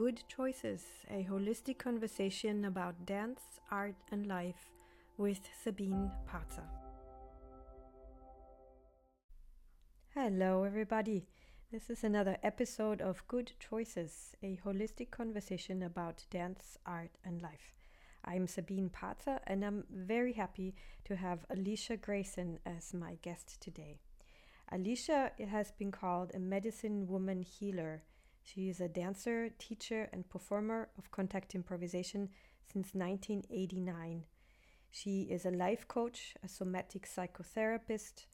Good Choices, a holistic conversation about dance, art, and life with Sabine Parzer. Hello, everybody. This is another episode of Good Choices, a holistic conversation about dance, art, and life. I'm Sabine Parzer, and I'm very happy to have Alicia Grayson as my guest today. Alicia has been called a medicine woman healer. She is a dancer, teacher, and performer of contact improvisation since 1989. She is a life coach, a somatic psychotherapist.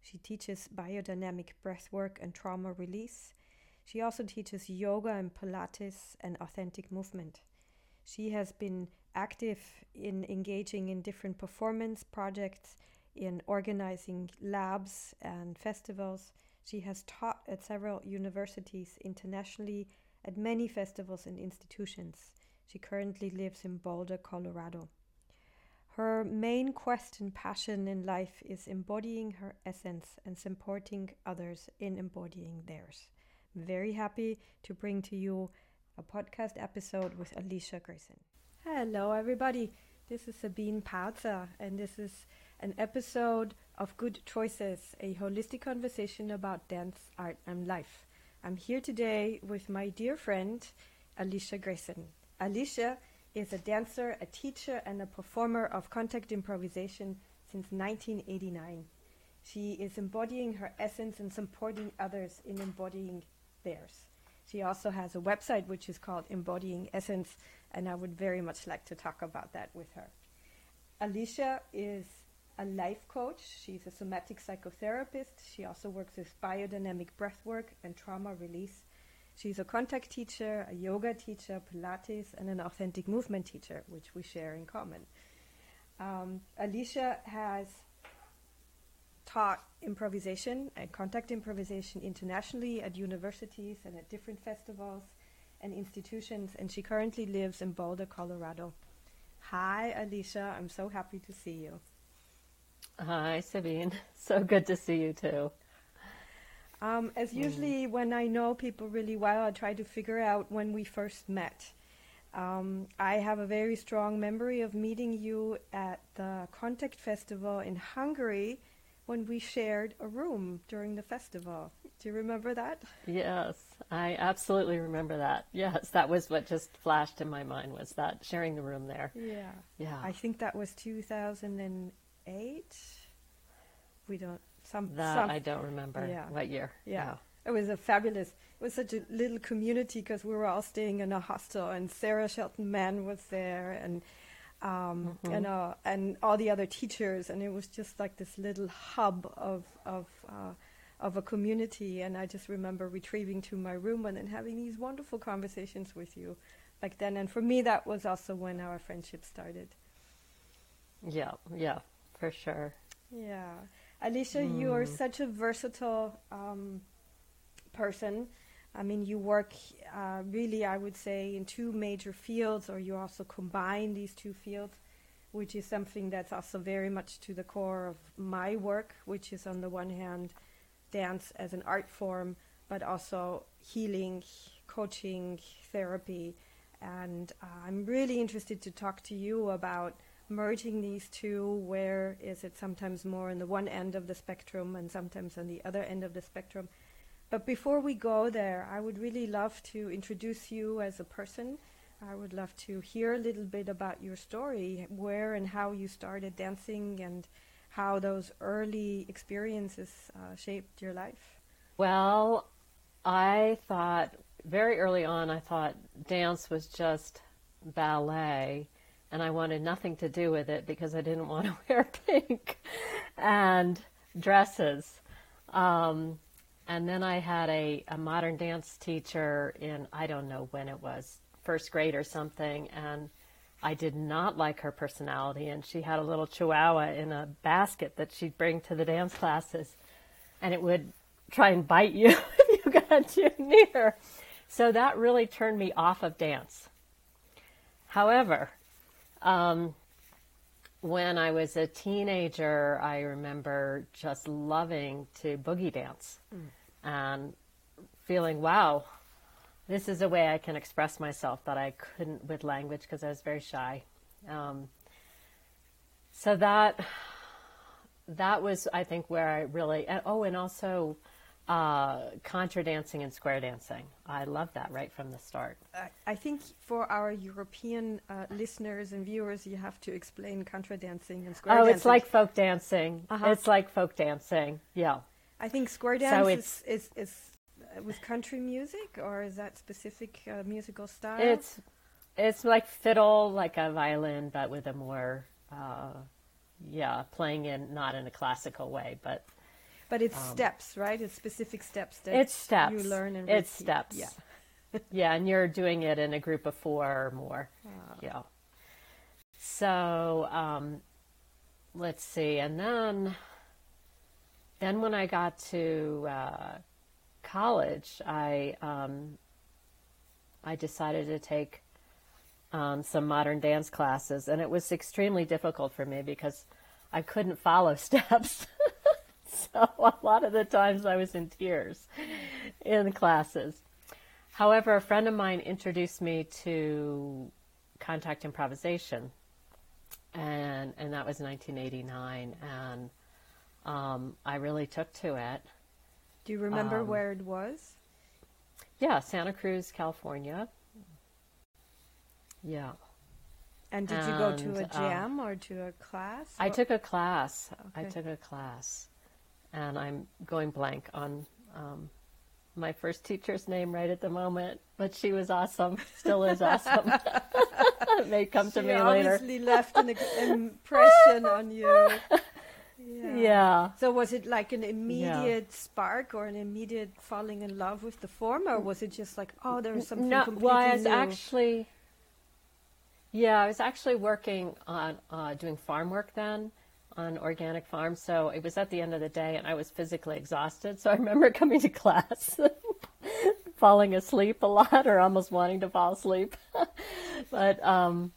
She teaches biodynamic breathwork and trauma release. She also teaches yoga and Pilates and authentic movement. She has been active in engaging in different performance projects in organizing labs and festivals. She has taught at several universities internationally, at many festivals and institutions. She currently lives in Boulder, Colorado. Her main quest and passion in life is embodying her essence and supporting others in embodying theirs. Very happy to bring to you a podcast episode with Alicia Grayson. Hello, everybody. This is Sabine Parzer, and this is an episode of Good Choices, a holistic conversation about dance, art, and life. I'm here today with my dear friend, Alicia Grayson. Alicia is a dancer, a teacher, and a performer of contact improvisation since 1989. She is embodying her essence and supporting others in embodying theirs. She also has a website which is called Embodying Essence, and I would very much like to talk about that with her. Alicia is a life coach. She's a somatic psychotherapist. She also works with biodynamic breathwork and trauma release. She's a contact teacher, a yoga teacher, Pilates, and an authentic movement teacher, which we share in common. Um, Alicia has taught improvisation and contact improvisation internationally at universities and at different festivals and institutions, and she currently lives in Boulder, Colorado. Hi, Alicia. I'm so happy to see you. Hi, Sabine. So good to see you too. Um, as usually, mm. when I know people really well, I try to figure out when we first met. Um, I have a very strong memory of meeting you at the Contact Festival in Hungary when we shared a room during the festival. Do you remember that? Yes, I absolutely remember that. Yes, that was what just flashed in my mind was that sharing the room there. Yeah. Yeah. I think that was 2000 eight. We don't some that some, I don't remember. Yeah. What year? Yeah. It was a fabulous. It was such a little community because we were all staying in a hostel, and Sarah Shelton Mann was there, and um, mm-hmm. and uh, and all the other teachers, and it was just like this little hub of of uh, of a community. And I just remember retrieving to my room and then having these wonderful conversations with you back then. And for me, that was also when our friendship started. Yeah, yeah, for sure. Yeah. Alicia, mm. you are hmm. such a versatile um, person. I mean, you work uh, really, I would say, in two major fields, or you also combine these two fields, which is something that's also very much to the core of my work, which is on the one hand, dance as an art form, but also healing, coaching, therapy. And uh, I'm really interested to talk to you about merging these two, where is it sometimes more on the one end of the spectrum and sometimes on the other end of the spectrum? But before we go there, I would really love to introduce you as a person. I would love to hear a little bit about your story, where and how you started dancing, and how those early experiences uh, shaped your life. Well, I thought very early on, I thought dance was just ballet and I wanted nothing to do with it because I didn't want to wear pink and dresses. Um, and then I had a, a modern dance teacher in, I don't know when it was, first grade or something, and I did not like her personality. And she had a little chihuahua in a basket that she'd bring to the dance classes, and it would try and bite you if you got too near. So that really turned me off of dance. However, um, when I was a teenager, I remember just loving to boogie dance mm. and feeling, wow, this is a way I can express myself that I couldn't with language because I was very shy. Um, so that that was, I think, where I really. Oh, and also uh, contra dancing and square dancing. I love that right from the start. I, I think for our European uh, listeners and viewers, you have to explain contra dancing and square oh, dancing. it's like folk dancing. Uh-huh. It's like folk dancing. Yeah. I think square So dance it's- is, is, is uh, with country music, or is that specific uh, musical style? It's it's like fiddle, like a violin, but with a more uh, yeah, playing in not in a classical way, but but it's steps, right? It's specific steps that um, it's steps. you learn and it's steps. Yeah. yeah, and you're doing it in a group of four or more. Ah. Yeah. So um, let's see, and then then when I got to uh, college, I um, I decided to take um, some modern dance classes, and it was extremely difficult for me because I couldn't follow steps. so a lot of the times I was in tears in classes. However, a friend of mine introduced me to contact improvisation, and and that was 1989, and um, I really took to it. Do you remember Um, where it was? Yeah, Santa Cruz, California. Yeah, And did you go to a jam or to a class? I took a class. I took a class, and I'm going blank on um, my first teacher's name right at the moment, but she was awesome. Still is awesome. it may come to me later. obviously left an impression on you. Yeah. Yeah. So was it like an immediate spark or an immediate falling in love with the form, or was it just like, oh, there's something No, completely well, I was new? actually, yeah, I was actually working on uh, doing farm work then on organic farms. So it was at the end of the day, and I was physically exhausted. So I remember coming to class, falling asleep a lot, or almost wanting to fall asleep. but um,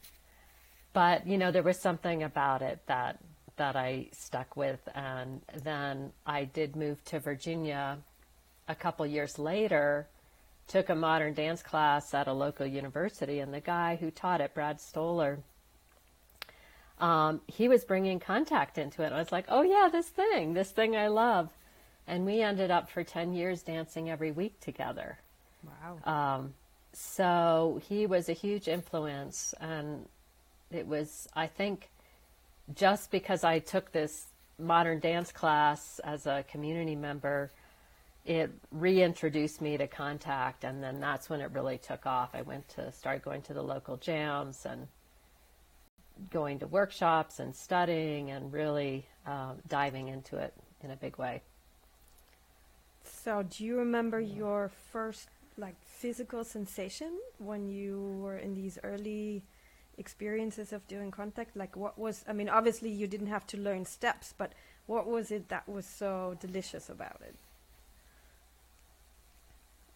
but you know, there was something about it that that I stuck with, and then I did move to Virginia a couple years later took a modern dance class at a local university, and the guy who taught it, Brad Stoller, um, he was bringing contact into it. I was like, oh, yeah, this thing, this thing I love. And we ended up for 10 years dancing every week together. Wow. Um, so he was a huge influence, and it was, I think, just because I took this modern dance class as a community member, it reintroduced me to contact, and then that's when it really took off. I went to start going to the local jams and going to workshops and studying and really uh, diving into it in a big way. So, do you remember your first like physical sensation when you were in these early experiences of doing contact? Like, what was? I mean, obviously you didn't have to learn steps, but what was it that was so delicious about it?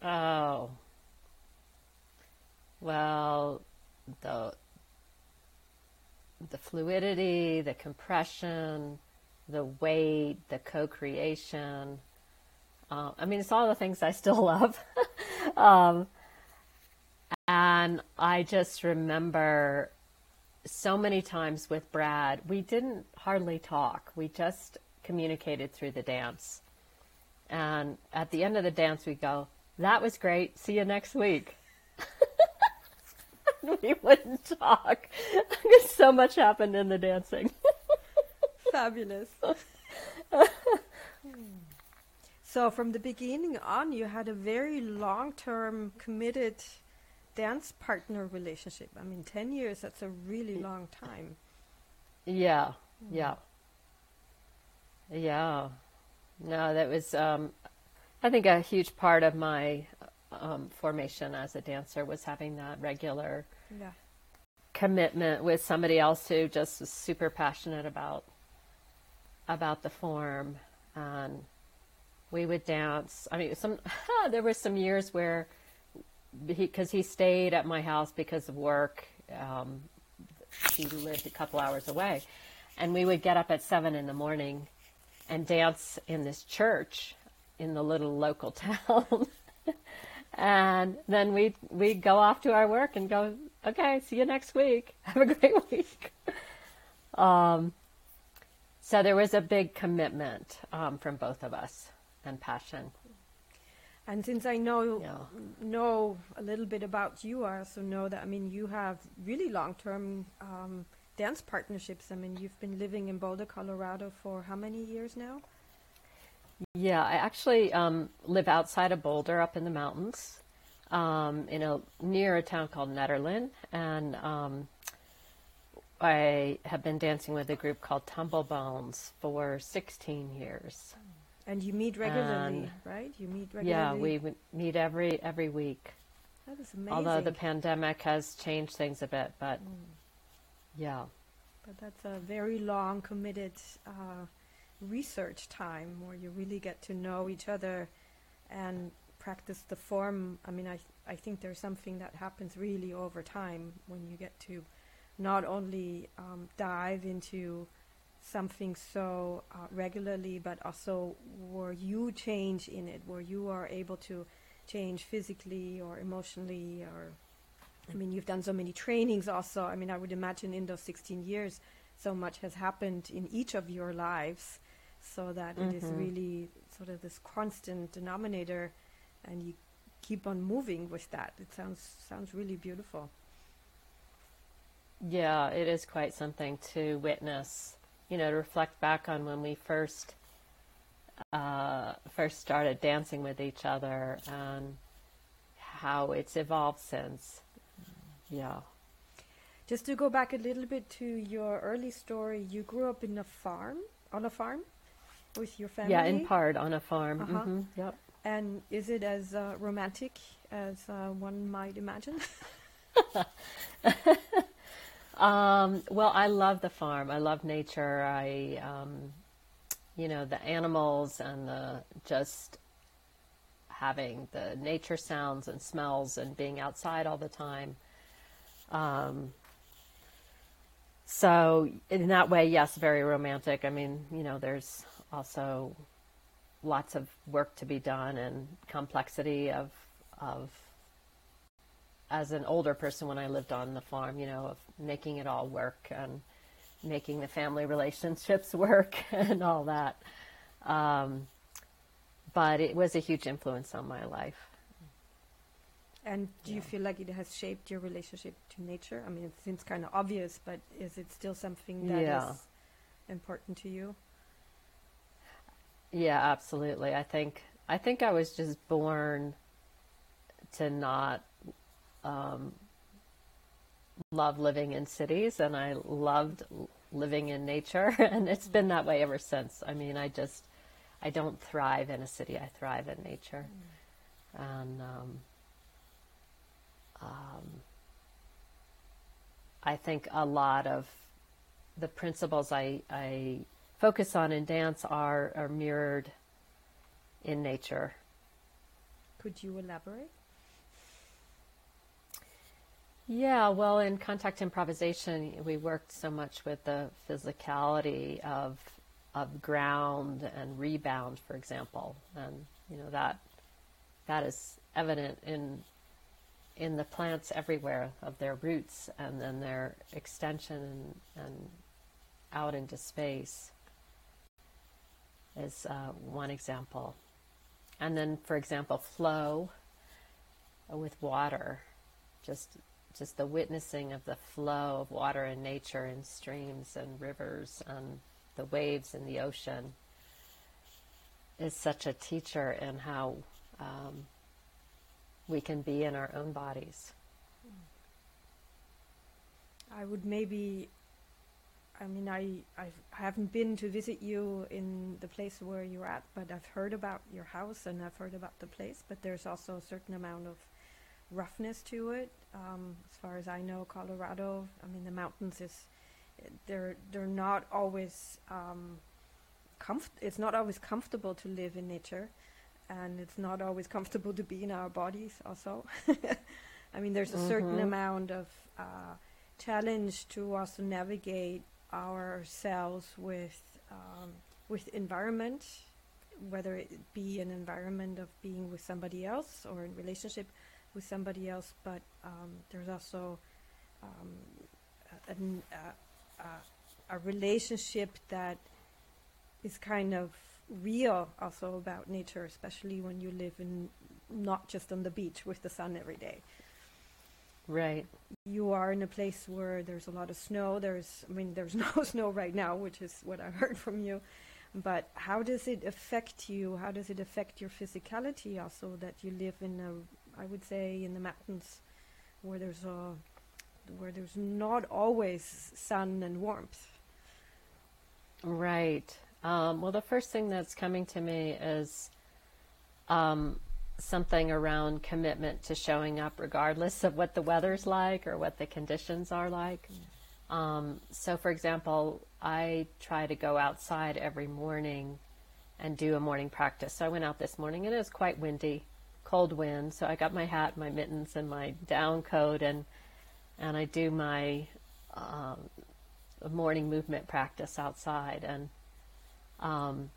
Oh. Well, the the fluidity, the compression, the weight, the co-creation. Uh, I mean, it's all the things I still love. um, and I just remember so many times with Brad, we didn't hardly talk. We just communicated through the dance. And at the end of the dance, we go, that was great. See you next week. we wouldn't talk because so much happened in the dancing. Fabulous. so, from the beginning on, you had a very long term committed dance partner relationship. I mean, 10 years, that's a really long time. yeah, yeah, yeah. No, that was, um, I think, a huge part of my um, formation as a dancer was having that regular Yeah. commitment with somebody else who just was super passionate about about the form. And we would dance. I mean some there were some years where because he, stayed at my house because of work um, he lived a couple hours away. And we would get up at seven in the morning and dance in this church in the little local town and then we we go off to our work and go. Okay, see you next week. Have a great week. Um, so there was a big commitment um, from both of us and passion. And since I know Yeah. know a little bit about you, I also know that I mean you have really long term um, dance partnerships. I mean you've been living in Boulder, Colorado for how many years now? Yeah, I actually um, live outside of Boulder, up in the mountains, um, in a near a town called Nederland, and um, I have been dancing with a group called Tumble Bones for 16 years. And you meet regularly, And- right? You meet regularly. Yeah, we meet every every week. that is amazing. Although the pandemic has changed things a bit, but Mm. yeah, But that's a very long, committed uh, research time where you really get to know each other and practice the form. I mean, I I think there's something that happens really over time when you get to not only um, dive into something so uh, regularly, but also where you change in it, where you are able to change physically or emotionally or I mean, you've done so many trainings also. I mean, I would imagine in those 16 years, so much has happened in each of your lives so that it is Mhm. really sort of this constant denominator and you keep on moving with that. It sounds sounds really beautiful. yeah, it is quite something to witness. You know, to reflect back on when we first uh, first started dancing with each other and how it's evolved since. Yeah. Just to go back a little bit to your early story, you grew up in a farm, on a farm with your family. Yeah, in part on a farm. Uh-huh. hmm Yep. And is it as uh, romantic as uh, one might imagine? Um, well, I love the farm. I love nature. I, um, you know, the animals and the just having the nature sounds and smells and being outside all the time. Um, so in that way, yes, very romantic. I mean, you know, there's also lots of work to be done and complexity of of as an older person when I lived on the farm, you know, of making it all work and making the family relationships work and all that. Um, but it was a huge influence on my life. And do you feel like it has shaped your relationship to nature? I mean, it seems kind of obvious, but is it still something that is Yeah. important to you? Yeah, absolutely. I think I think I was just born to not um, love living in cities, and I loved living in nature, and it's been that way ever since. I mean, I just I don't thrive in a city. I thrive in nature, and um, um, I think a lot of the principles I, I focus on in dance are, are mirrored in nature. Could you elaborate? Yeah, well, in contact improvisation, we worked so much with the physicality of of ground and rebound, for example, and you know that that is evident in in the plants everywhere of their roots and then their extension and, and out into space is uh, one example. And then, for example, flow with water, just just the witnessing of the flow of water in nature in streams and rivers and the waves in the ocean is such a teacher in how um, we can be in our own bodies. I would maybe. I mean, I I've, I haven't been to visit you in the place where you're at, but I've heard about your house and I've heard about the place. But there's also a certain amount of roughness to it. Um, as far as I know, Colorado. I mean, the mountains is they're they're not always um, comf- It's not always comfortable to live in nature, and it's not always comfortable to be in our bodies. Also, I mean, there's a certain Mhm. amount of uh, challenge to also navigate ourselves with um, with environment whether it be an environment of being with somebody else or in relationship with somebody else, but um, there's also um, a, a, a, a relationship that is kind of real also about nature, especially when you live in not just on the beach with the sun every day. Right. You are in a place where there's a lot of snow. There's, I mean, there's no snow right now, which is what I heard from you. But how does it affect you? How does it affect your physicality also that you live in a, I would say, in the mountains where there's a, where there's not always sun and warmth? Right. Um, well, the first thing that's coming to me is um, something around commitment to showing up regardless of what the weather's like or what the conditions are like. Um, so, for example, I try to go outside every morning and do a morning practice. So I went out this morning and it was quite windy, cold wind. So I got my hat, my mittens, and my down coat, and and I do my um, morning movement practice outside. And um,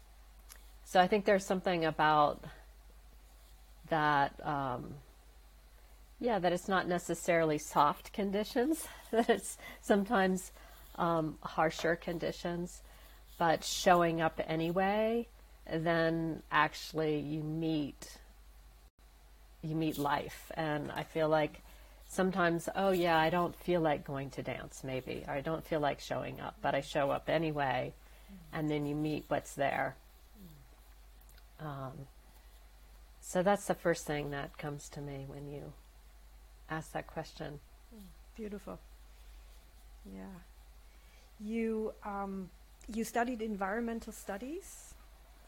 so I think there's something about that. Um, yeah, that it's not necessarily soft conditions, that it's sometimes um, harsher conditions, but showing up anyway, then actually you meet you meet life. And I feel like sometimes, oh yeah, I don't feel like going to dance maybe, or I don't feel like showing up, but I show up anyway, and then you meet what's there. Um, so that's the first thing that comes to me when you ask that question. Beautiful. Yeah. You um, you studied environmental studies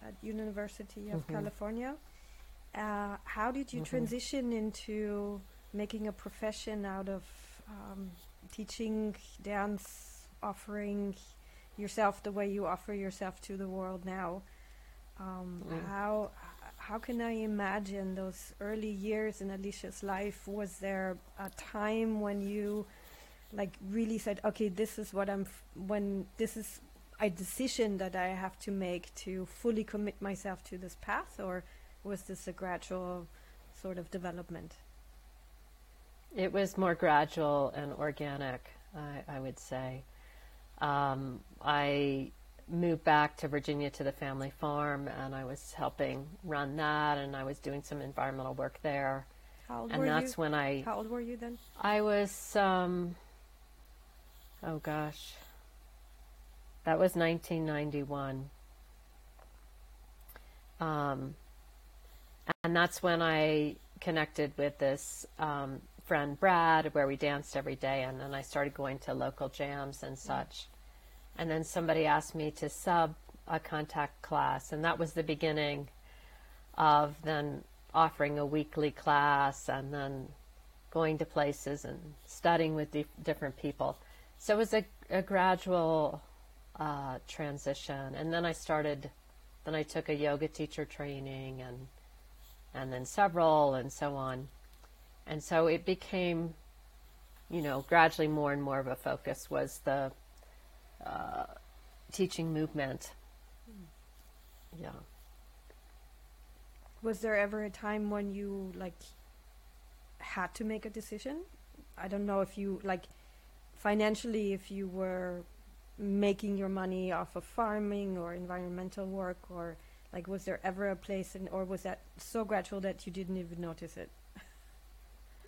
at University of Mhm. California. Uh, how did you Mhm. transition into making a profession out of um, teaching dance, offering yourself the way you offer yourself to the world now? Um, Mm. How how can I imagine those early years in Alicia's life? Was there a time when you like really said, okay, this is what I'm, f- when this is a decision that I have to make to fully commit myself to this path, or was this a gradual sort of development? It was more gradual and organic, I, I would say. Um, I moved back to Virginia to the family farm, and I was helping run that, and I was doing some environmental work there. How old And were that's you? when I How old were you then? I was um, oh gosh, that was 1991. Um, and that's when I connected with this um, friend Brad, where we danced every day, and then I started going to local jams and such. And then somebody asked me to sub a contact class, and that was the beginning of then offering a weekly class and then going to places and studying with dif- different people. So it was a, a gradual uh, transition. And then I started, then I took a yoga teacher training and and then several and so on. And so it became, you know, gradually more and more of a focus was the uh, teaching movement. Yeah. Was there ever a time when you like had to make a decision? I don't know if you like financially if you were making your money off of farming or environmental work or like was there ever a place in, or was that so gradual that you didn't even notice it?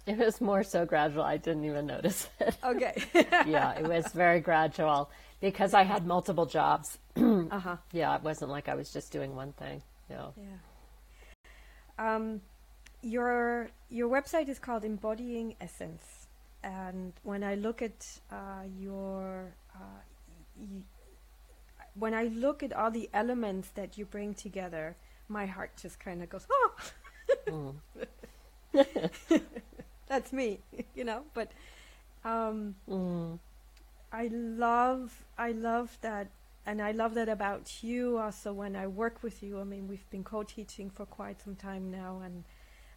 It was more so gradual. I didn't even notice it. Okay. yeah, it was very gradual because I had multiple jobs. uh-huh. Yeah, it wasn't like I was just doing one thing. Yeah. Yeah. Um, your your website is called Embodying Essence, and when I look at uh, your uh, y- when I look at all the elements that you bring together, my heart just kind of goes, oh, Mm. that's me, you know. But um, Mm. I love I love that and I love that about you also when I work with you. I mean, we've been co-teaching for quite some time now and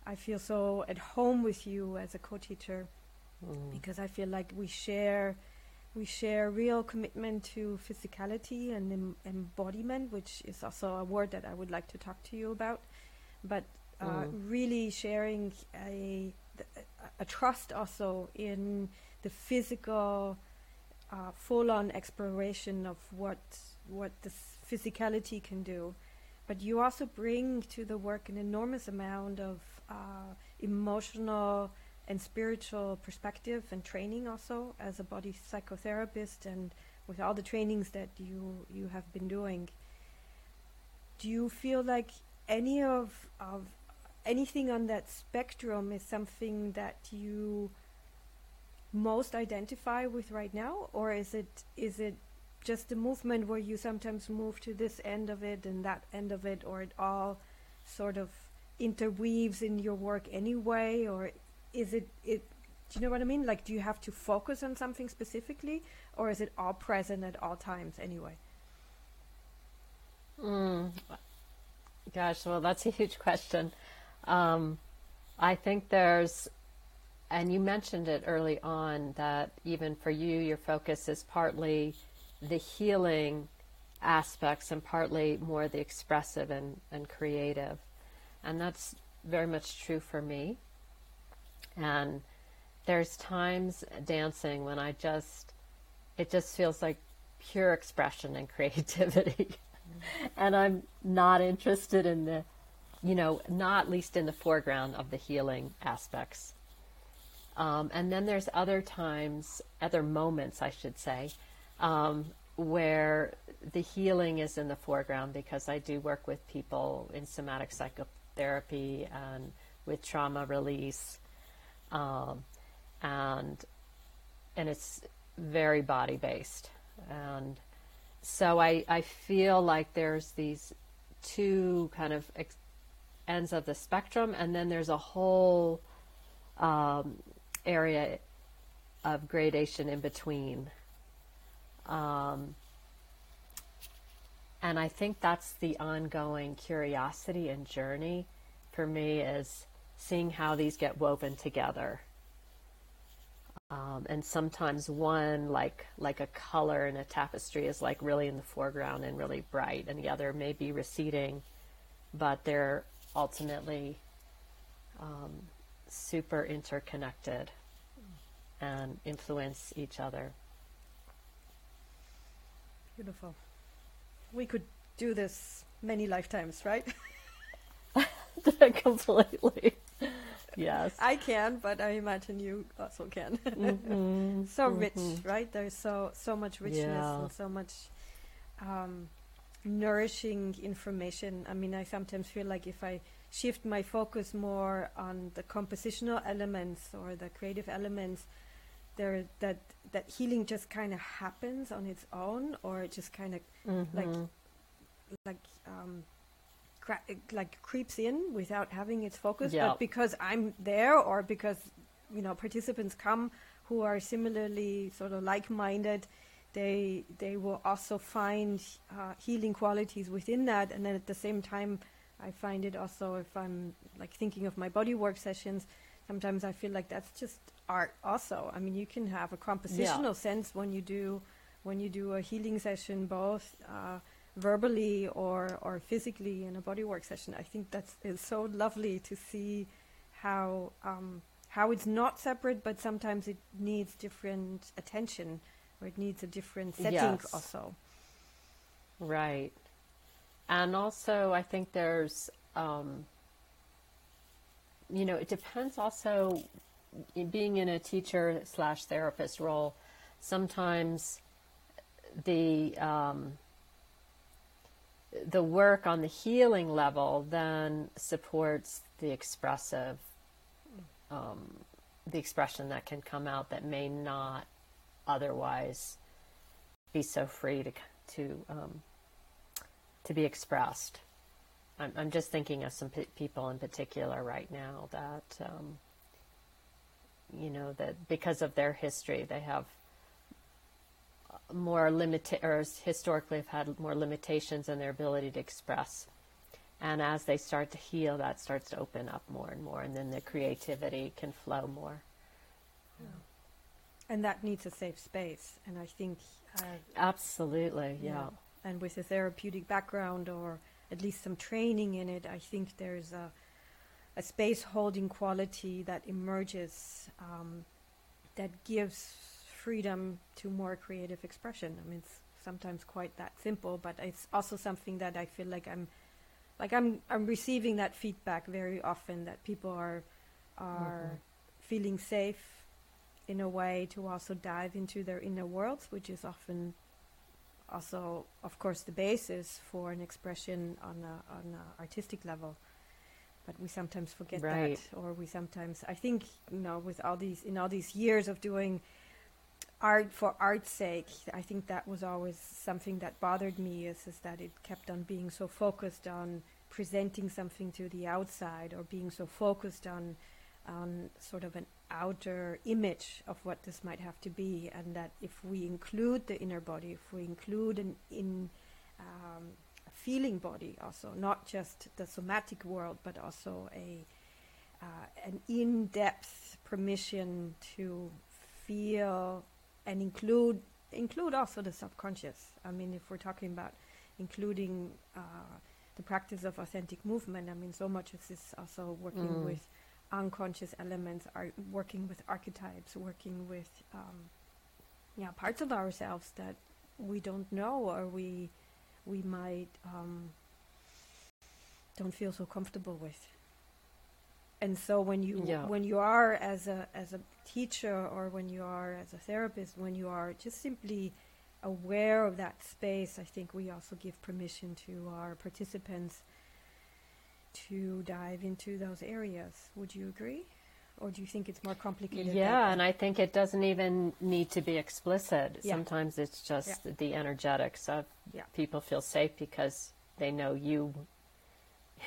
I feel so at home with you as a co-teacher Mm. because I feel like we share we share real commitment to physicality and em- embodiment, which is also a word that I would like to talk to you about. But uh, Mm. really sharing a, a trust also in the physical, uh, full-on exploration of what what this physicality can do. But you also bring to the work an enormous amount of uh, emotional and spiritual perspective and training also as a body psychotherapist and with all the trainings that you you have been doing do you feel like any of of anything on that spectrum is something that you most identify with right now or is it is it just a movement where you sometimes move to this end of it and that end of it or it all sort of interweaves in your work anyway or is it it do you know what i mean like do you have to focus on something specifically or is it all present at all times anyway Mm. Gosh, well, that's a huge question. Um, I think there's, and you mentioned it early on, that even for you, your focus is partly the healing aspects and partly more the expressive and, and creative. And that's very much true for me. And there's times dancing when I just, it just feels like pure expression and creativity. Mm-hmm. and I'm not interested in the, you know, not least in the foreground of the healing aspects. Um, and then there's other times, other moments, I should say, um, where the healing is in the foreground because I do work with people in somatic psychotherapy and with trauma release, um, and and it's very body based, and so I I feel like there's these two kind of ex- ends of the spectrum, and then there's a whole um, area of gradation in between. Um, and I think that's the ongoing curiosity and journey for me is seeing how these get woven together. Um, and sometimes one like like a color in a tapestry is like really in the foreground and really bright, and the other may be receding, but they're ultimately um, super interconnected and influence each other. beautiful we could do this many lifetimes right Completely. Yes. i can but i imagine you also can Mhm, so rich mhm. right there's so so much richness Yeah. and so much um, nourishing information i mean i sometimes feel like if i shift my focus more on the compositional elements or the creative elements there that that healing just kind of happens on its own or it just kind of like Mhm. like um cra- like creeps in without having its focus Yeah. but because i'm there or because you know participants come who are similarly sort of like-minded they they will also find uh, healing qualities within that and then at the same time i find it also if i'm like thinking of my body work sessions sometimes i feel like that's just art also i mean you can have a compositional sense when you do when you do a healing session both uh, verbally or or physically in a bodywork session. I think that's is so lovely to see how um, how it's not separate, but sometimes it needs different attention or it needs a different setting Yes. also. Right. And also, I think there's, um, you know, it depends also, being in a teacher slash therapist role, sometimes the, um, the work on the healing level then supports the expressive, um, the expression that can come out that may not otherwise be so free to to um, to be expressed. I'm, I'm just thinking of some p- people in particular right now that um, you know that because of their history they have more limit or historically have had more limitations in their ability to express. And as they start to heal, that starts to open up more and more, and then the creativity can flow more. and that needs a safe space. And I think uh, absolutely, yeah. yeah. And with a therapeutic background or at least some training in it, I think there's a a space holding quality that emerges um, that gives freedom to more creative expression. I mean, it's sometimes quite that simple, but it's also something that I feel like I'm like I'm I'm receiving that feedback very often that people are are mm-hmm. feeling safe in a way to also dive into their inner worlds, which is often also, of course, the basis for an expression on a on a artistic level but we sometimes forget right. that or we sometimes i think you know with all these in all these years of doing art for art's sake i think that was always something that bothered me is, is that it kept on being so focused on presenting something to the outside or being so focused on on sort of an outer image of what this might have to be and that if we include the inner body if we include an in um, feeling body also, not just the somatic world, but also a uh, an in-depth permission to feel and include include also the subconscious. I mean, if we're talking about including uh, the practice of authentic movement, I mean, so much of this also working mm. with unconscious elements, are working with archetypes, working with um, yeah parts of ourselves that we don't know or we we might um, don't feel so comfortable with. And so when you yeah. when you are as a as a teacher or when you are as a therapist, when you are just simply aware of that space, I think we also give permission to our participants to dive into those areas. Would you agree? Or do you think it's more complicated? Yeah, and I think it doesn't even need to be explicit. Yeah. Sometimes it's just yeah. the energetics of yeah. people feel safe because they know you.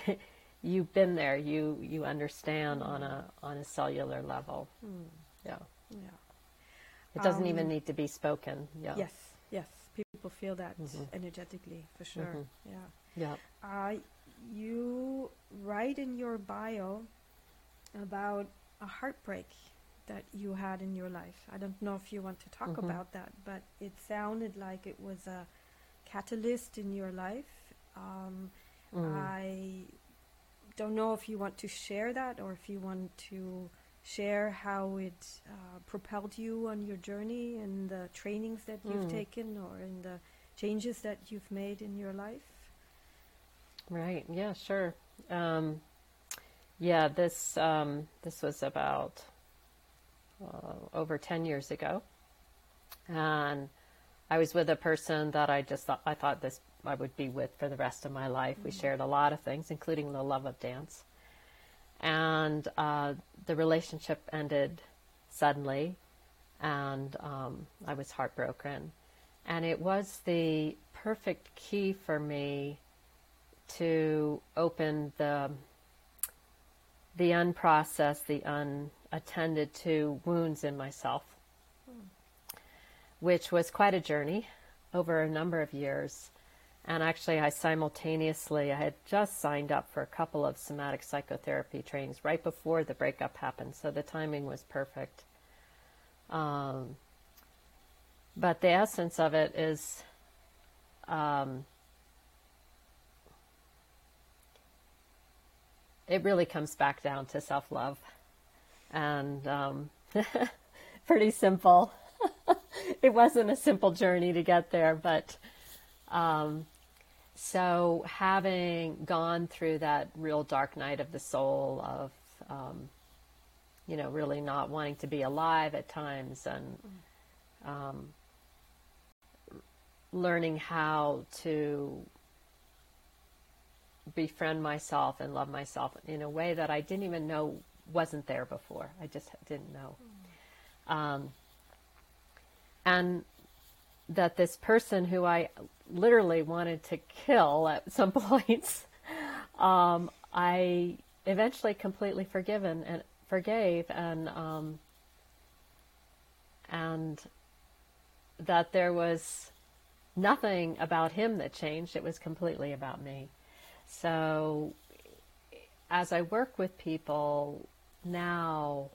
you've been there. You you understand mm. on a on a cellular level. Mm. Yeah. Yeah. It doesn't um, even need to be spoken. Yeah. Yes. Yes. People feel that mm-hmm. energetically for sure. Mm-hmm. Yeah. Yeah. Uh, you write in your bio about a heartbreak that you had in your life. I don't know if you want to talk mm-hmm. about that, but it sounded like it was a catalyst in your life. Um, mm. I don't know if you want to share that or if you want to share how it uh, propelled you on your journey and the trainings that you've mm. taken or in the changes that you've made in your life. Right. Yeah. Sure. Um, yeah, this um, this was about uh, over ten years ago, and I was with a person that I just thought I thought this I would be with for the rest of my life. Mm-hmm. We shared a lot of things, including the love of dance, and uh, the relationship ended suddenly, and um, I was heartbroken, and it was the perfect key for me to open the the unprocessed, the unattended to wounds in myself, which was quite a journey over a number of years. And actually, I simultaneously, I had just signed up for a couple of somatic psychotherapy trainings right before the breakup happened, so the timing was perfect. Um, but the essence of it is um, it really comes back down to self love. And um, pretty simple. it wasn't a simple journey to get there, but um, so having gone through that real dark night of the soul of, um, you know, really not wanting to be alive at times and um, learning how to befriend myself and love myself in a way that I didn't even know wasn't there before. I just didn't know. Um, and that this person who I literally wanted to kill at some points, um, I eventually completely forgiven and forgave and um, and that there was nothing about him that changed. It was completely about me. So as I work with people now,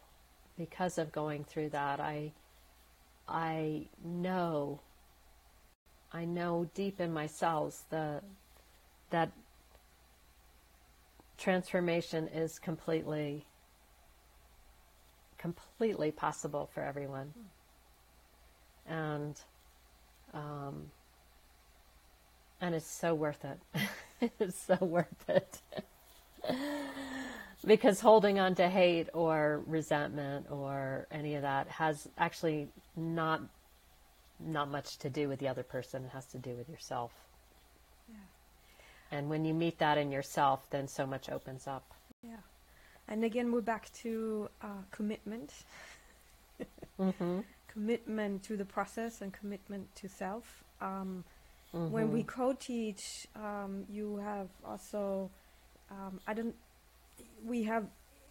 because of going through that, I I know, I know deep in my cells the that transformation is completely, completely possible for everyone, and um, and it's so worth it. it's so worth it. because holding on to hate or resentment or any of that has actually not not much to do with the other person it has to do with yourself yeah. and when you meet that in yourself then so much opens up yeah and again we're back to uh, commitment mm-hmm. commitment to the process and commitment to self um, mm-hmm. when we co-teach um, you have also um, i don't we have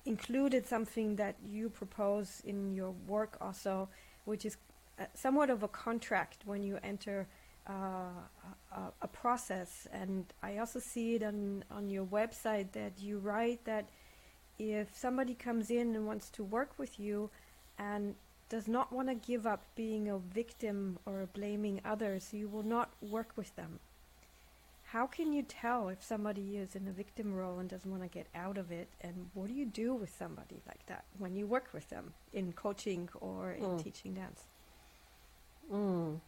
included something that you propose in your work also, which is uh, somewhat of a contract when you enter uh, a, a, process. And I also see it on, on your website that you write that if somebody comes in and wants to work with you and does not want to give up being a victim or blaming others, you will not work with them how can you tell if somebody is in a victim role and doesn't want to get out of it? And what do you do with somebody like that when you work with them in coaching or in mm. teaching dance? Mm.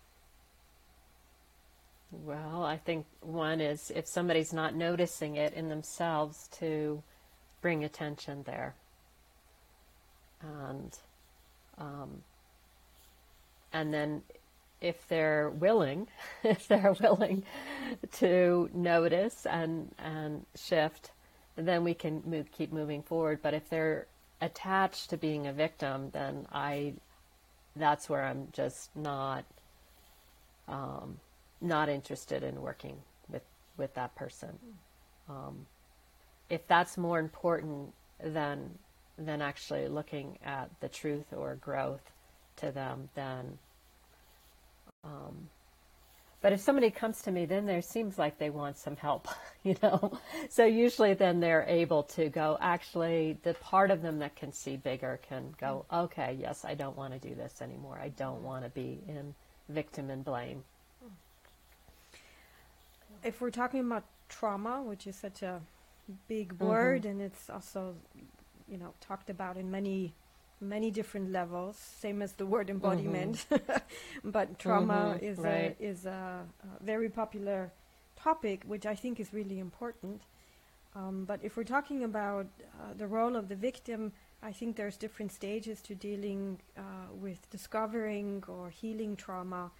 Well, I think one is if somebody's not noticing it in themselves to bring attention there. And um, and then if they're willing, if they're willing to notice and and shift, then we can move, keep moving forward. But if they're attached to being a victim, then I, that's where I'm just not, um, not interested in working with with that person. Um, if that's more important than than actually looking at the truth or growth to them, then um, but if somebody comes to me, then there seems like they want some help, you know. So usually, then they're able to go. Actually, the part of them that can see bigger can go. Okay, yes, I don't want to do this anymore. I don't want to be in victim and blame. If we're talking about trauma, which is such a big word, mm-hmm. and it's also, you know, talked about in many many different levels, same as the word embodiment. Mm-hmm. but trauma mm-hmm, is right. a, is a, a, very popular topic, which I think is really important. Um, but if we're talking about uh, the role of the victim, I think there's different stages to dealing uh, with discovering or healing trauma,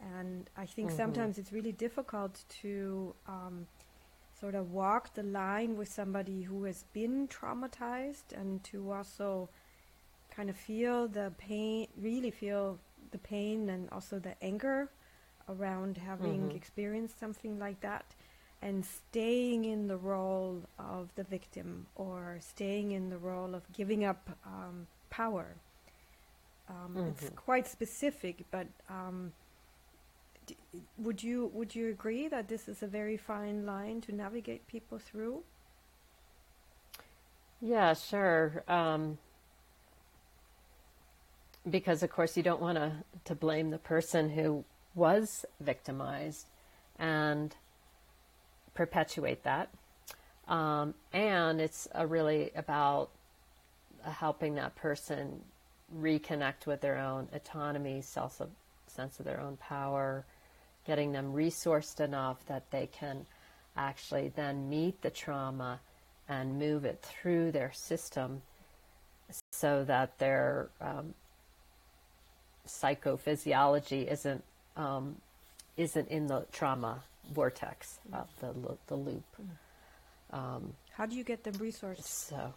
and I think mm-hmm. sometimes it's really difficult to um, sort of walk the line with somebody who has been traumatized and to also kind of feel the pain, really feel the pain and also the anger around having mm-hmm. experienced something like that and staying in the role of the victim or staying in the role of giving up um, power. Um, mm-hmm. It's quite specific, but um, would you would you agree that this is a very fine line to navigate people through? Yeah, sure. Um, because of course you don't want to to blame the person who was victimized and perpetuate that um, and it's really about helping that person reconnect with their own autonomy self sense of their own power getting them resourced enough that they can actually then meet the trauma and move it through their system so that they're um, psychophysiology isn't um, isn't in the trauma vortex of the the loop. Um, how do you get them resourced? So,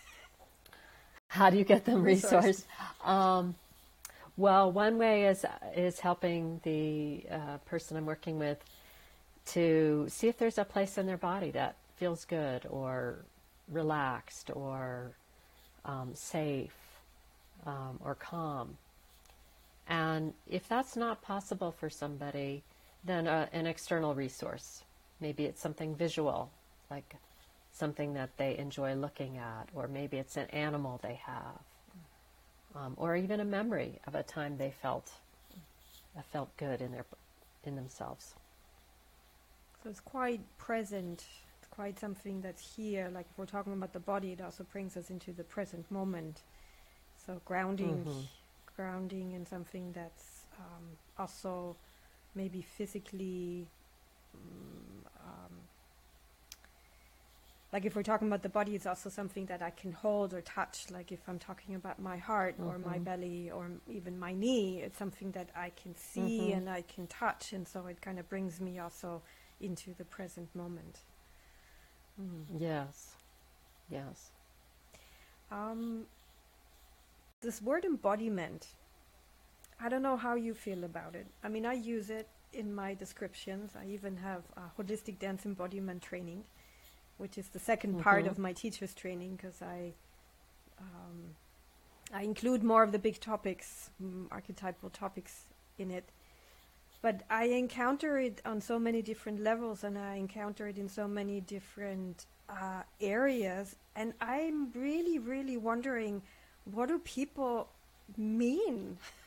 how do you get them resourced? Um, well, one way is is helping the uh, person I'm working with to see if there's a place in their body that feels good or relaxed or um, safe um, or calm. And if that's not possible for somebody, then uh, an external resource. Maybe it's something visual, like something that they enjoy looking at, or maybe it's an animal they have. Um, or even a memory of a time they felt uh, felt good in their in themselves. So it's quite present. It's quite something that's here. Like if we're talking about the body, it also brings us into the present moment. So grounding, Mhm. grounding in something that's um, also maybe physically. um, like if we're talking about the body, it's also something that I can hold or touch. Like if I'm talking about my heart or my Mhm. belly or even my knee, it's something that I can see Mhm. and I can touch, and so it kind of brings me also into the present moment. Mm. Yes, yes. Um, this word embodiment, I don't know how you feel about it. I mean, I use it in my descriptions. I even have a holistic dance embodiment training, which is the 2nd part Mhm. of my teacher's training because I um, I include more of the big topics, mm, archetypal topics in it. But I encounter it on so many different levels, and I encounter it in so many different uh, areas. And I'm really, really wondering, what do people mean?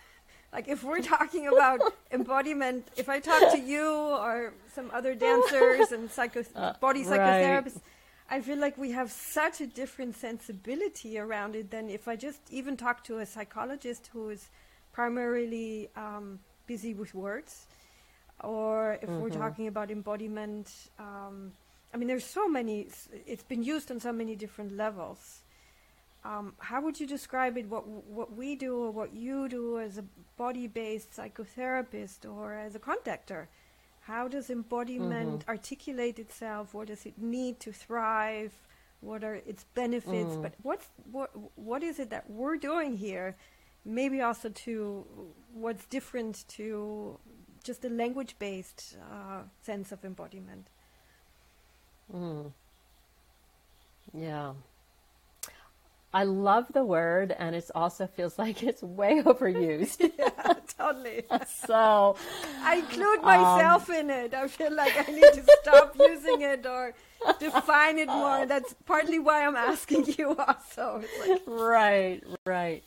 like, if we're talking about embodiment, if I talk to you or some other dancers and psycho- Uh, body right. psychotherapists, I feel like we have such a different sensibility around it than if I just even talk to a psychologist who is primarily um, busy with words, or if we're Mhm. talking about embodiment. Um, I mean, there's so many. It's been used on so many different levels. Um, how would you describe it? What what we do, or what you do as a body-based psychotherapist, or as a contactor? How does embodiment articulate itself? What does it need to thrive? What are its benefits? Mm. But what's what what is it that we're doing here? Maybe also to what's different to just a language-based uh, sense of embodiment. Mm. Yeah. I love the word, and it also feels like it's way overused. yeah, totally. so, I include myself um, in it. I feel like I need to stop using it or define it more. Oh. That's partly why I'm asking you also. Like, right, right.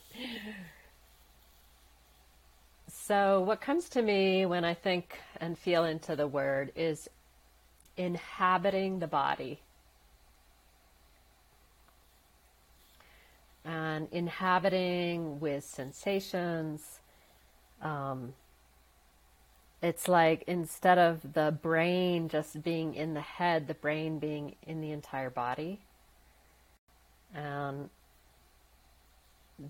So, what comes to me when I think and feel into the word is inhabiting the body. And inhabiting with sensations. Um, it's like instead of the brain just being in the head, the brain being in the entire body. And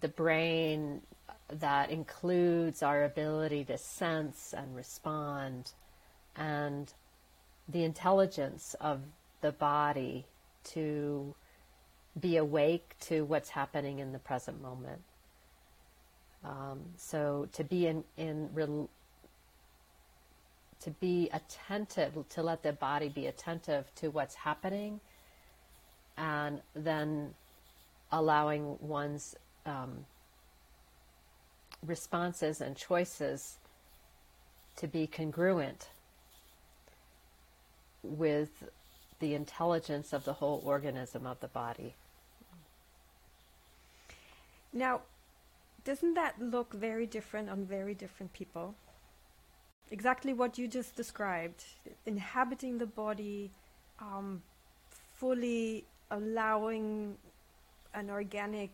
the brain that includes our ability to sense and respond and the intelligence of the body to be awake to what's happening in the present moment. Um, so to be in, in to be attentive, to let the body be attentive to what's happening, and then allowing one's um, responses and choices to be congruent with the intelligence of the whole organism of the body. Now, doesn't that look very different on very different people? Exactly what you just described inhabiting the body, um, fully allowing an organic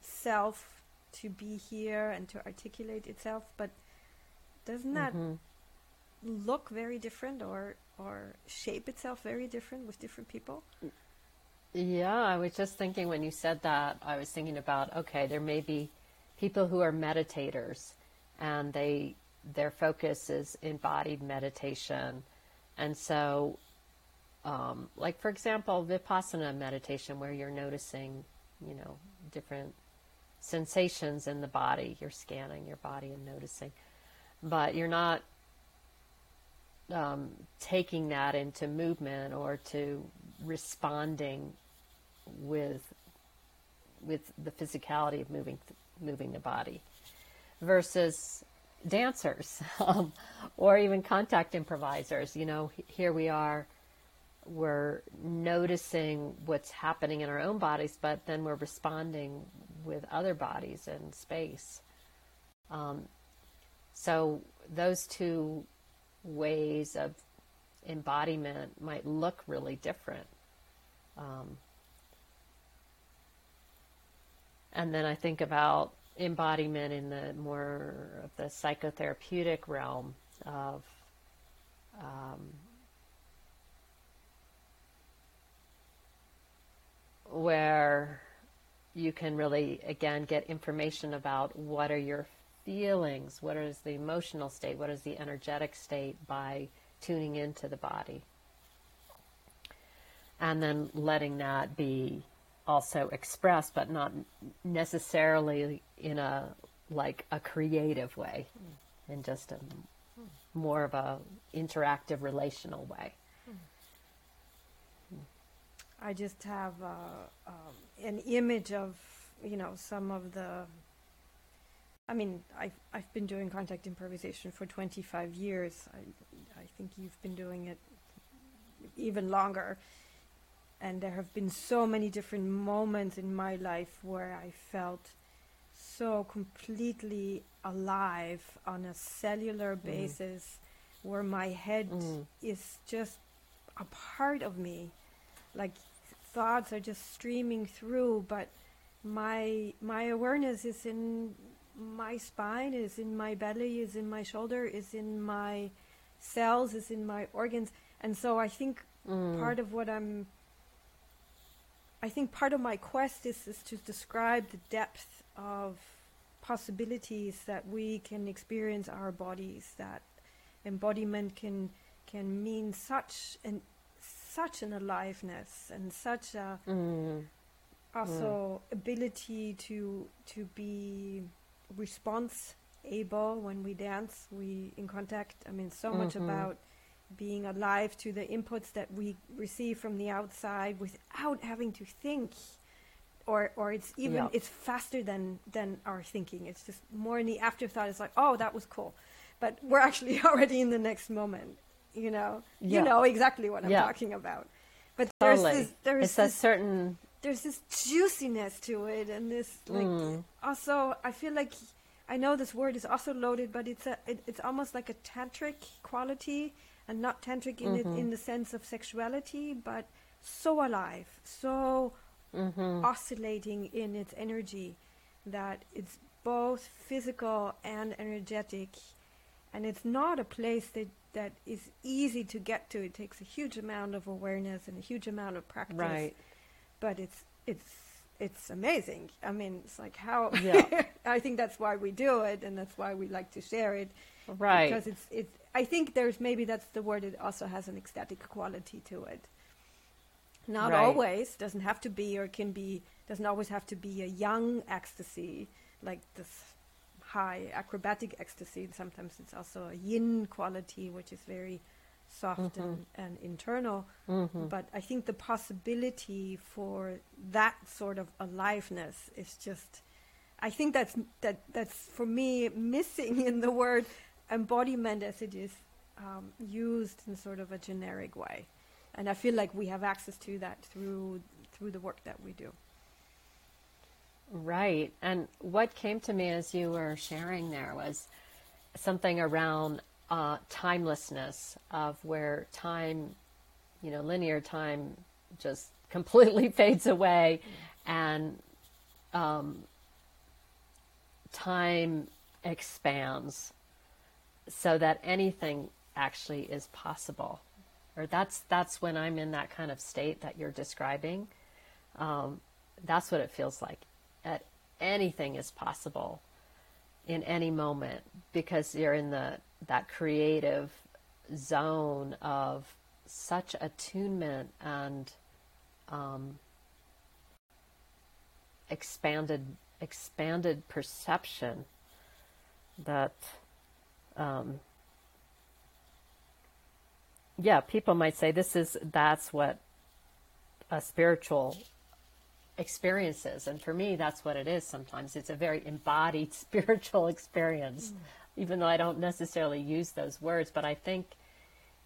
self to be here and to articulate itself, but doesn't that Mhm. look very different or or shape itself very different with different people? Yeah, I was just thinking when you said that, I was thinking about okay, there may be people who are meditators and they their focus is embodied meditation. And so um, like for example, vipassana meditation where you're noticing, you know, different sensations in the body. You're scanning your body and noticing. But you're not um, taking that into movement or to responding with with the physicality of moving moving the body versus dancers um, or even contact improvisers you know here we are we're noticing what's happening in our own bodies, but then we're responding with other bodies in space. Um, so those two ways of embodiment might look really different. Um, and then I think about embodiment in the more of the psychotherapeutic realm of um, where you can really again get information about what are your feelings, what is the emotional state, what is the energetic state by tuning into the body. And then letting that be also expressed, but not necessarily in a like a creative way, in just a more of a interactive relational way. I just have uh, um, an image of you know some of the. I mean, I've I've been doing contact improvisation for 25 years. I I think you've been doing it even longer. And there have been so many different moments in my life where I felt so completely alive on a cellular mm. basis, where my head mm. is just a part of me. Like thoughts are just streaming through, but my my awareness is in my spine, is in my belly, is in my shoulder, is in my cells, is in my organs. And so I think mm. part of what I'm I think part of my quest is, is to describe the depth of possibilities that we can experience our bodies, that embodiment can can mean such an such an aliveness and such a mm. also mm. ability to to be response able when we dance, we in contact. I mean, so mm-hmm. much about being alive to the inputs that we receive from the outside without having to think or or it's even yeah. it's faster than than our thinking it's just more in the afterthought it's like oh that was cool but we're actually already in the next moment you know yeah. you know exactly what i'm yeah. talking about but totally. there's this there's it's this, a certain there's this juiciness to it and this like mm. also i feel like I know this word is also loaded, but it's a it, it's almost like a tantric quality, and not tantric in mm-hmm. it in the sense of sexuality, but so alive, so mm-hmm. oscillating in its energy that it's both physical and energetic, and it's not a place that that is easy to get to. It takes a huge amount of awareness and a huge amount of practice. Right. But it's it's it's amazing. I mean, it's like how yeah. I think that's why we do it, and that's why we like to share it. Right. Because it's it. I think there's maybe that's the word. It also has an ecstatic quality to it. Not right. always doesn't have to be, or can be doesn't always have to be a yang ecstasy like this high acrobatic ecstasy. Sometimes it's also a yin quality, which is very soft mm-hmm. and, and, internal. Mm-hmm. But I think the possibility for that sort of aliveness is just, I think that's that that's for me missing in the word embodiment as it is um, used in sort of a generic way, and I feel like we have access to that through through the work that we do. Right, and what came to me as you were sharing there was something around uh, timelessness of where time, you know, linear time just completely fades away and um, time expands so that anything actually is possible. Or that's that's when I'm in that kind of state that you're describing. Um, that's what it feels like. That anything is possible in any moment because you're in the that creative zone of such attunement and um, expanded expanded perception that um, yeah people might say this is that's what a spiritual experience is. And for me that's what it is sometimes. It's a very embodied spiritual experience mm even though I don't necessarily use those words, but I think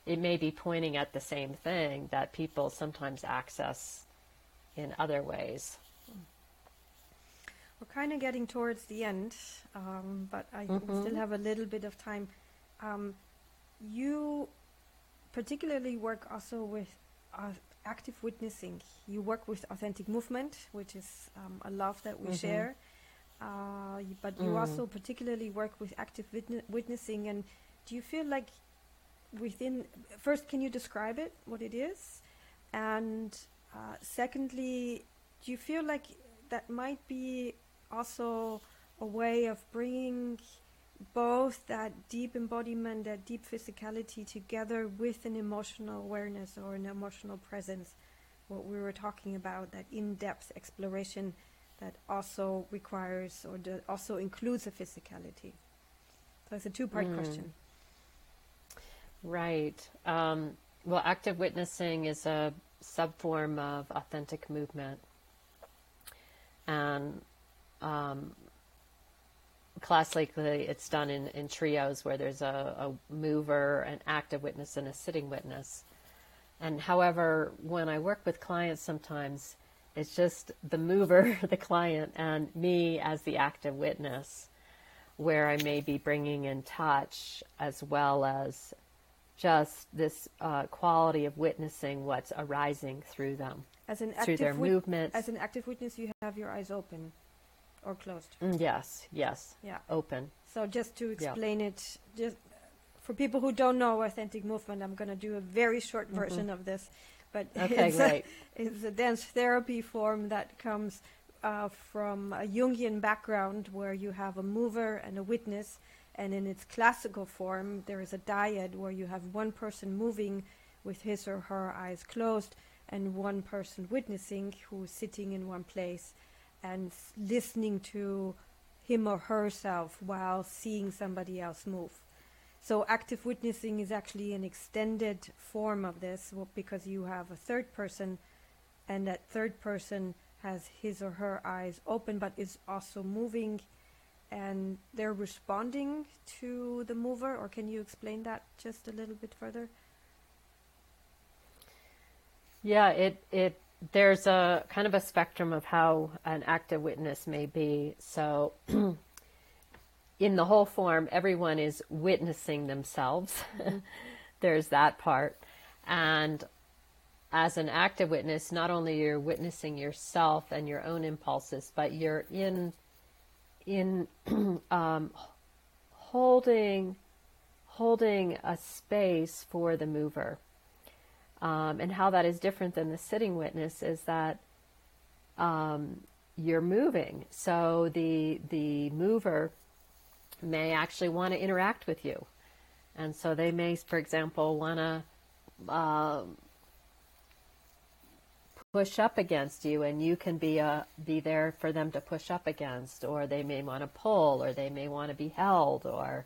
it may be pointing at the same thing that people sometimes access in other ways. We're kind of getting towards the end, um, but I mm-hmm. still have a little bit of time. Um, you particularly work also with uh, active witnessing. You work with authentic movement, which is um, a love that we mm-hmm. share. Uh, but you mm. also particularly work with active witne- witnessing. And do you feel like within, first, can you describe it, what it is? And uh, secondly, do you feel like that might be also a way of bringing both that deep embodiment, that deep physicality together with an emotional awareness or an emotional presence, what we were talking about, that in depth exploration that also requires or also includes a physicality. So it's a two part mm. question. Right. Um, well, active witnessing is a subform of authentic movement. And um, classically, it's done in, in trios where there's a, a mover, an active witness, and a sitting witness. And however, when I work with clients, sometimes it's just the mover, the client, and me as the active witness, where I may be bringing in touch as well as just this uh, quality of witnessing what's arising through them, as an through their wit- movements. As an active witness, you have your eyes open or closed. Mm, yes, yes. Yeah. Open. So just to explain it, just for people who don't know authentic movement, I'm going to do a very short mm-hmm. version of this. But okay, it's, great. A, it's a dance therapy form that comes uh, from a Jungian background where you have a mover and a witness. And in its classical form, there is a dyad where you have one person moving with his or her eyes closed and one person witnessing who's sitting in one place and listening to him or herself while seeing somebody else move. So active witnessing is actually an extended form of this because you have a third person and that third person has his or her eyes open but is also moving and they're responding to the mover or can you explain that just a little bit further? Yeah, it it there's a kind of a spectrum of how an active witness may be. So, in the whole form, everyone is witnessing themselves. Mm-hmm. there's that part. And as an active witness, not only you're witnessing yourself and your own impulses, but you're in in um, holding holding a space for the mover. Um, and how that is different than the sitting witness is that um, you're moving. So the the mover may actually want to interact with you, and so they may, for example, want to uh, push up against you, and you can be a uh, be there for them to push up against, or they may want to pull, or they may want to be held, or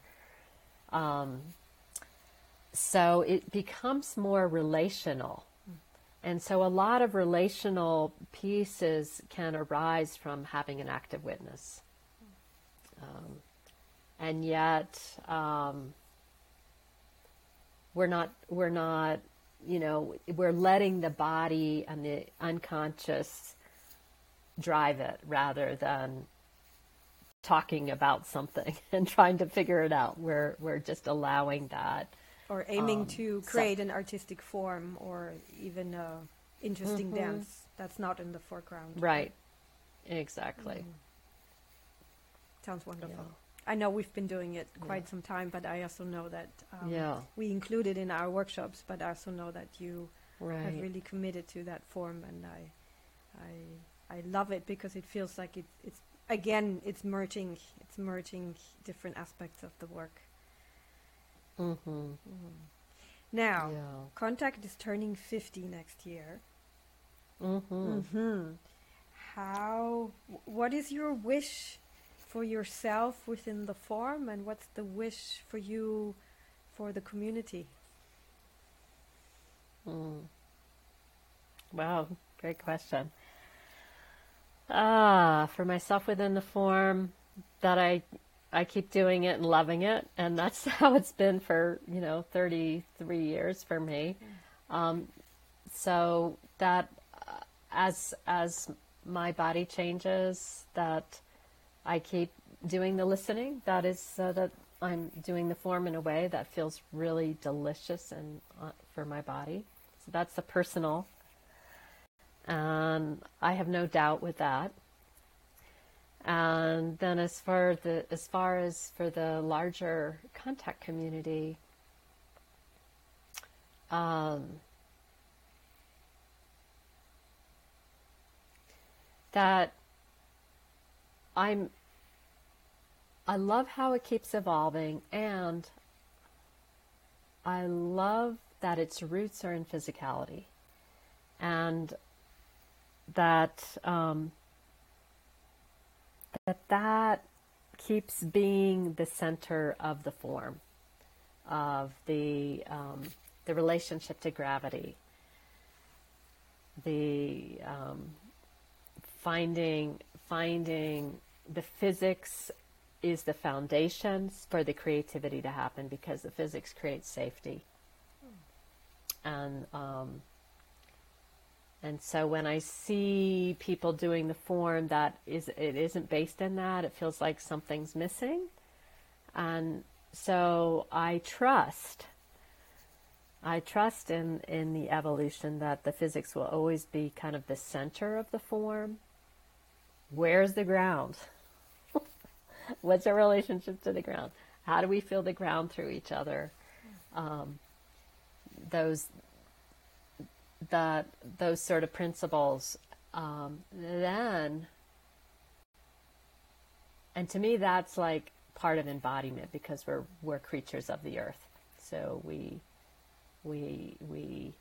um, so it becomes more relational. And so a lot of relational pieces can arise from having an active witness. Um, and yet, um, we're not, we're not, you know, we're letting the body and the unconscious drive it rather than talking about something and trying to figure it out. We're, we're just allowing that or aiming um, to create so. an artistic form or even a interesting mm-hmm. dance that's not in the foreground. Right. Exactly. Mm. Sounds wonderful. Yeah. I know we've been doing it quite yeah. some time, but I also know that um, yeah. we include it in our workshops. But I also know that you right. have really committed to that form, and I, I, I love it because it feels like it, it's again, it's merging, it's merging different aspects of the work. Mm-hmm. Mm-hmm. Now, yeah. Contact is turning 50 next year. Mm-hmm. Mm-hmm. How, what is your wish for yourself within the form, and what's the wish for you for the community? Mm. Wow, great question. Ah, for myself within the form that I I keep doing it and loving it, and that's how it's been for you know 33 years for me. Um, so that uh, as as my body changes, that I keep doing the listening. That is uh, that I'm doing the form in a way that feels really delicious and uh, for my body. So that's the personal, and I have no doubt with that. And then as far the as far as for the larger contact community, um, that I'm I love how it keeps evolving and I love that its roots are in physicality and that um, that that keeps being the center of the form of the um, the relationship to gravity the um, finding finding the physics is the foundations for the creativity to happen because the physics creates safety and um, and so when I see people doing the form that is it isn't based in that, it feels like something's missing. And so I trust I trust in, in the evolution that the physics will always be kind of the center of the form. Where's the ground? What's our relationship to the ground? How do we feel the ground through each other? Um, those that those sort of principles, um, then, and to me, that's like part of embodiment because we're we're creatures of the earth, so we we we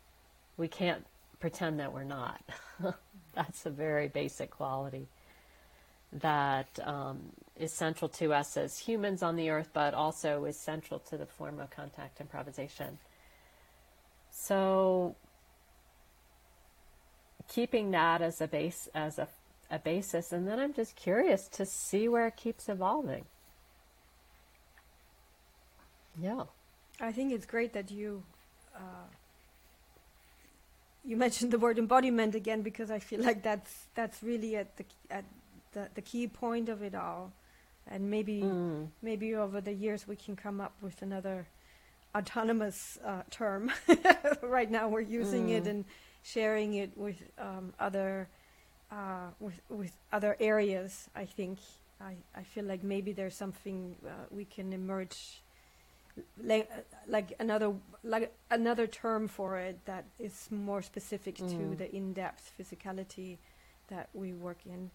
we can't pretend that we're not. that's a very basic quality that um, is central to us as humans on the earth, but also is central to the form of contact improvisation. So keeping that as a base as a, a basis and then i'm just curious to see where it keeps evolving. Yeah. I think it's great that you uh, you mentioned the word embodiment again because i feel like that's that's really at the at the, the key point of it all and maybe mm. maybe over the years we can come up with another autonomous uh, term right now we're using mm. it and sharing it with um, other uh, with with other areas. I think I, I feel like maybe there's something uh, we can emerge like like another like another term for it that is more specific mm. to the in-depth physicality that we work in.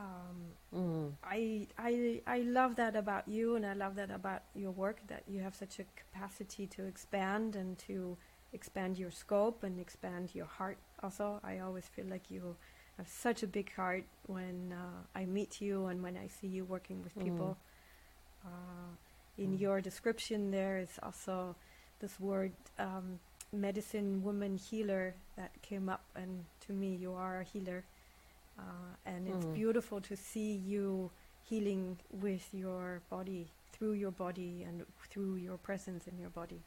Um, mm. I I I love that about you, and I love that about your work. That you have such a capacity to expand and to expand your scope and expand your heart also. I always feel like you have such a big heart when uh, I meet you and when I see you working with mm. people. Uh, in mm. your description, there is also this word um, medicine woman healer that came up, and to me, you are a healer. Uh, and mm. it's beautiful to see you healing with your body, through your body, and through your presence in your body.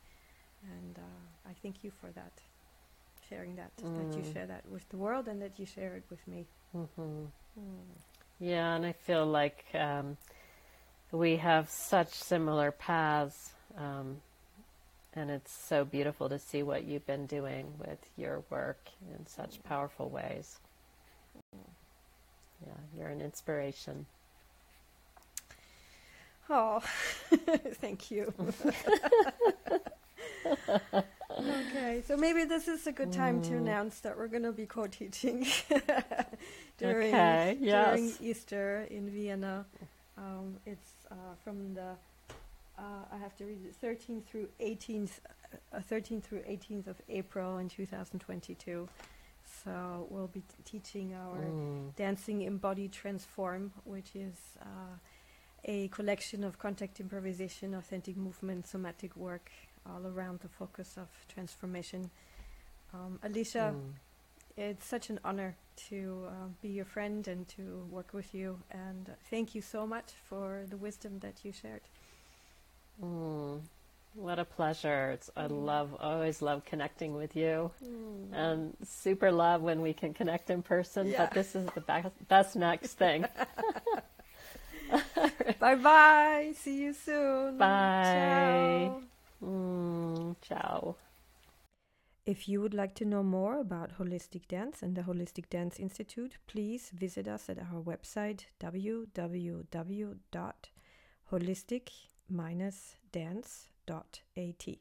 And uh, I thank you for that, sharing that, mm. that you mm. share that with the world and that you share it with me. Mm-hmm. Mm. Yeah, and I feel like um, we have such similar paths. Um, and it's so beautiful to see what you've been doing with your work in such powerful ways. Yeah, you're an inspiration. Oh, thank you. okay, so maybe this is a good time mm. to announce that we're going to be co-teaching during okay, yes. during Easter in Vienna. Um, it's uh, from the uh, I have to read it 13th through 18th, uh, 13th through 18th of April in 2022. So we'll be teaching our mm. dancing embodied transform, which is uh, a collection of contact improvisation, authentic movement, somatic work, all around the focus of transformation. Um, Alicia, mm. it's such an honor to uh, be your friend and to work with you. And thank you so much for the wisdom that you shared. Mm, what a pleasure. It's, I love, always love connecting with you. Mm. And super love when we can connect in person, yeah. but this is the best, best next thing. bye bye. See you soon. Bye. Ciao. Mm, ciao. If you would like to know more about holistic dance and the Holistic Dance Institute, please visit us at our website www.holistic-dance.at.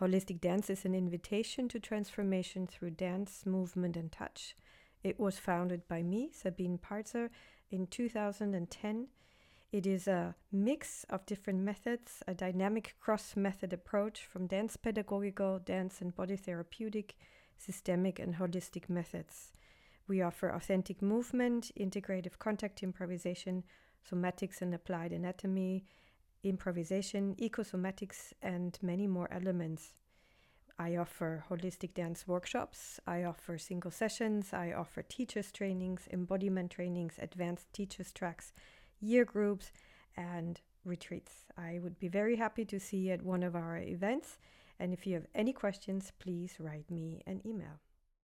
Holistic dance is an invitation to transformation through dance, movement, and touch. It was founded by me, Sabine Parzer, in 2010 it is a mix of different methods, a dynamic cross method approach from dance pedagogical, dance and body therapeutic, systemic, and holistic methods. We offer authentic movement, integrative contact improvisation, somatics and applied anatomy, improvisation, ecosomatics, and many more elements. I offer holistic dance workshops, I offer single sessions, I offer teachers' trainings, embodiment trainings, advanced teachers' tracks year groups, and retreats. I would be very happy to see you at one of our events. And if you have any questions, please write me an email.